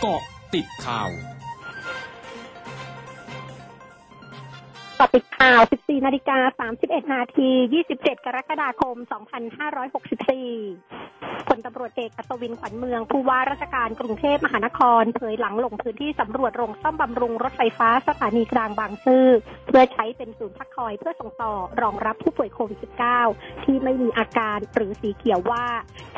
เกาะติดข่าวต่อติดข่าว 14 นาฬิกา 31 นาที 27 กรกฎาคม 2564พลตำรวจเอกอัศวินขวัญเมือง ผู้ว่าราชการกรุงเทพมหานคร เผยหลังลงพื้นที่สำรวจโรงซ่อมบำรุงรถไฟฟ้าสถานีกลางบางซื่อเพื่อใช้เป็นศูนย์พักคอยเพื่อส่งต่อรองรับผู้ป่วยโควิด -19 ที่ไม่มีอาการหรือสีเขียวว่า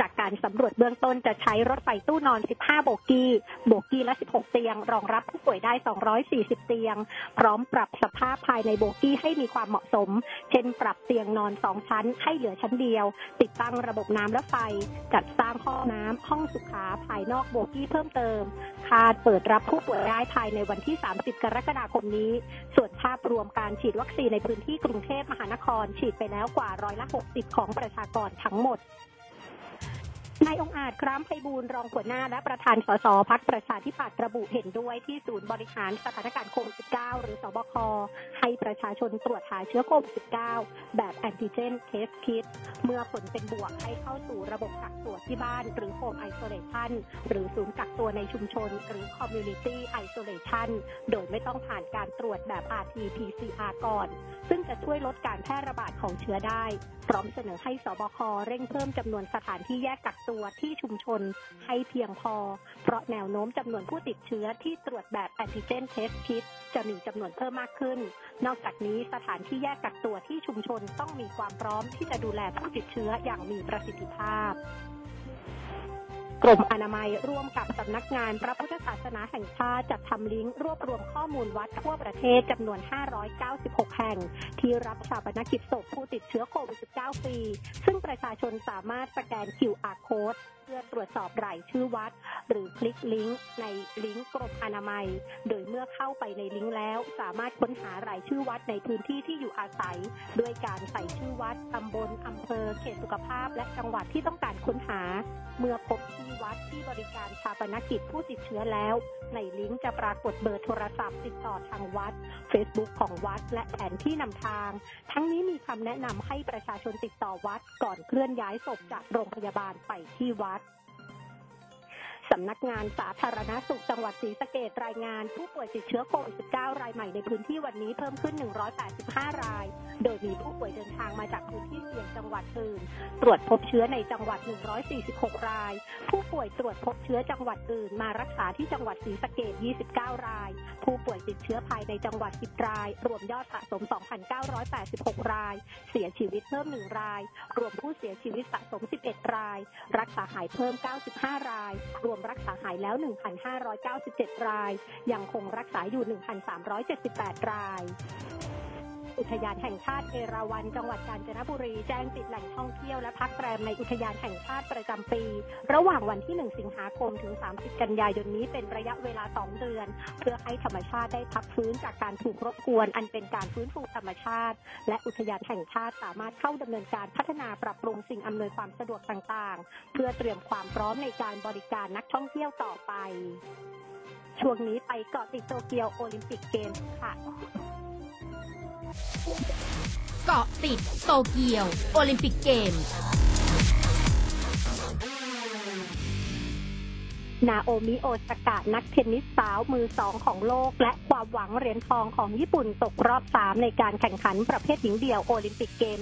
จา การสำรวจเบื้องต้นจะใช้รถไฟตู้นอน 15 โบกี้ โบกี้ละ 16 เตียง รองรับผู้ป่วยได้ 240 เตียง พร้อมปรับสภาพภายในโบกี้ให้มีความเหมาะสม เช่น ปรับเตียงนอน 2 ชั้น ให้เหลือชั้นเดียว ติดตั้งระบบน้ำและไฟ จัดสร้างห้องน้ำห้องสุขาภายนอกโบกี้เพิ่มเติม คาดเปิดรับผู้ป่วยได้ภายในวันที่ 30 กรกฎาคมนี้ ส่วนภาพรวมการฉีดวัคซีนในพื้นที่กรุงเทพมหานคร ฉีดไปแล้วกว่าร้อยละ 60 ของประชากรทั้งหมด นายองอาจคร้ามไพบูลย์รองหัวหน้าและประธานสสพรรคประชาธิปัตย์ระบุเห็นด้วยที่ศูนย์บริหารสถานการณ์โควิด -19 หรือสบคให้ประชาชนตรวจหาเชื้อโควิด -19 แบบ antigen test kit เมื่อผลเป็นบวกให้เข้าสู่ระบบกักตัวที่บ้าน หรือ home isolation หรือศูนย์กักตัวในชุมชน หรือ community isolation โดยไม่ต้องผ่านการตรวจแบบ RT-PCR ก่อน ซึ่งจะช่วยลดการแพร่ระบาดของเชื้อได้ พร้อมเสนอให้สบคเร่งเพิ่มจำนวนสถานที่แยกกักตัวที่ชุมชนให้เพียงพอ เพราะแนวโน้มจำนวนผู้ติดเชื้อที่ตรวจแบบแอนติเจนเทสคิดจะมีจำนวนเพิ่มมากขึ้นนอกจากนี้สถานที่แยกกักตัวที่ชุมชนต้องมีความพร้อมที่จะดูแลผู้ติดเชื้ออย่างมีประสิทธิภาพกรมอนามัยร่วมกับสำนักงานพระพุทธศาสนาแห่งชาติจัดทำลิงก์รวบรวมข้อมูลวัดทั่วประเทศจำนวน 596 แห่ง ที่รับชาปนกิจศพผู้ติดเชื้อโควิด -19 ฟรี ซึ่งประชาชนสามารถสแกน QR code เพื่อตรวจสอบรายชื่อวัด หรือคลิกลิงก์ในลิงก์กรมอนามัย โดยเมื่อเข้าไปในลิงก์แล้ว สามารถค้นหารายชื่อวัดในพื้นที่ที่อยู่อาศัย ด้วยการใส่ชื่อวัดตำบลอำเภอ เขตสุขภาพ และจังหวัดที่ต้องการค้นหา เมื่อพบที่วัดที่บริการชาปนกิจผู้ติดเชื้อแล้ว ในลิงก์จะปรากฏเบอร์โทรศัพท์ติดต่อทางวัด Facebook ของวัด และแผนที่นำทาง ทั้งนี้มีคำแนะนำให้ประชาชนติดต่อวัดก่อนเคลื่อนย้ายศพจากโรงพยาบาลไปที่วัด สำนักงานสาธารณสุขจังหวัดศรีสะเกดรายงานผู้ป่วยติดเชื้อโควิด -19 รายใหม่ในพื้นที่วันนี้เพิ่มขึ้น 185 ราย โดยมีผู้ป่วยเดินทางมาจากพื้นที่เสี่ยงจังหวัดอื่น ตรวจพบเชื้อในจังหวัด 146 ราย ผู้ป่วยตรวจพบเชื้อจังหวัดอื่น มารักษาที่จังหวัดศรีสะเกด29 ราย ผู้ป่วยติดเชื้อภายในจังหวัด 10 ราย รวมยอดสะสม 2,986 ราย เสียชีวิตเพิ่ม 1 ราย รวมผู้เสียชีวิตสะสม 11 ราย รักษาหายเพิ่ม 95 ราย รวมรักษาหายแล้ว 1,597 ราย ยังคงรักษาอยู่ 1,378 ราย อุทยานแห่งชาติเอราวัณจังหวัดกาญจนบุรี แจ้งปิดแหล่งท่องเที่ยวและพักแรมในอุทยานแห่งชาติประจำปี ระหว่างวันที่ 1 สิงหาคมถึง 30 กันยายนนี้เป็นระยะเวลา 2 เดือน เพื่อให้ธรรมชาติได้พักฟื้นจากการถูกรบกวน อันเป็นการฟื้นฟูธรรมชาติ และอุทยานแห่งชาติสามารถเข้าดำเนินการพัฒนาปรับปรุงสิ่งอำนวยความสะดวกต่างๆ เพื่อเตรียมความพร้อมในการบริการนักท่องเที่ยวต่อไป ช่วงนี้ไปเกาะติดโตเกียวโอลิมปิกเกมส์ค่ะ เกาะติดโตเกียว โอลิมปิกเกม นาโอมิโอซากะนักเทนนิสสาวมือสองของโลก และความหวังเหรียญทองของญี่ปุ่นตกรอบสามในการแข่งขันประเภทหญิงเดี่ยวโอลิมปิกเกม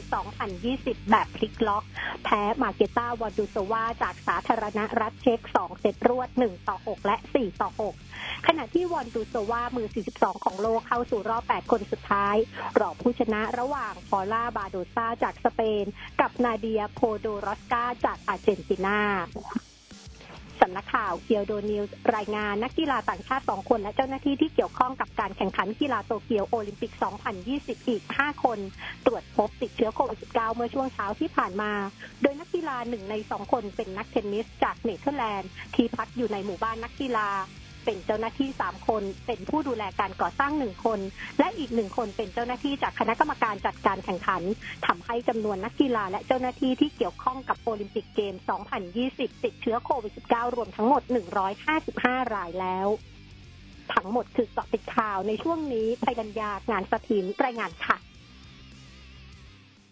2020 แบบพลิกล็อก แพ้มาร์เกต้าวอนดรูโซวาจากสาธารณรัฐเช็ก 2 เซตรวด 1 ต่อ 6 และ 4 ต่อ 6 ขณะที่วอนดรูโซวามือ 42 ของโลกเข้าสู่รอบ 8 คนสุดท้าย รอบผู้ชนะระหว่างพอล่าบาโดซาจากสเปน กับนาเดียโพโดรอสกาจากอาร์เจนตินานักข่าวเกียวโดนิวส์รายงานนักกีฬาต่างชาติ 2 คน และเจ้าหน้าที่ที่เกี่ยวข้องกับการแข่งขันกีฬาโตเกียวโอลิมปิก 2020 อีก 5 คน ตรวจพบติดเชื้อโควิด -19 เมื่อช่วงเช้าที่ผ่านมา โดยนักกีฬาหนึ่งใน 2 คนเป็นนักเทนนิสจากเนเธอร์แลนด์ที่พักอยู่ในหมู่บ้านนักกีฬา เป็นเจ้าหน้าที่ 3 คน เป็นผู้ดูแลการก่อสร้าง 1 คน และอีกหนึ่งคนเป็นเจ้าหน้าที่จากคณะกรรมการจัดการแข่งขันทำให้จำนวนนักกีฬาและเจ้าหน้าที่ที่เกี่ยวข้องกับโอลิมปิกเกม 2020 ติดเชื้อโควิด -19 รวมทั้งหมด 155 รายแล้วทั้งหมดคือเกาะติดข่าวในช่วงนี้ภัยกัญญางานสถินรายงานค่ะ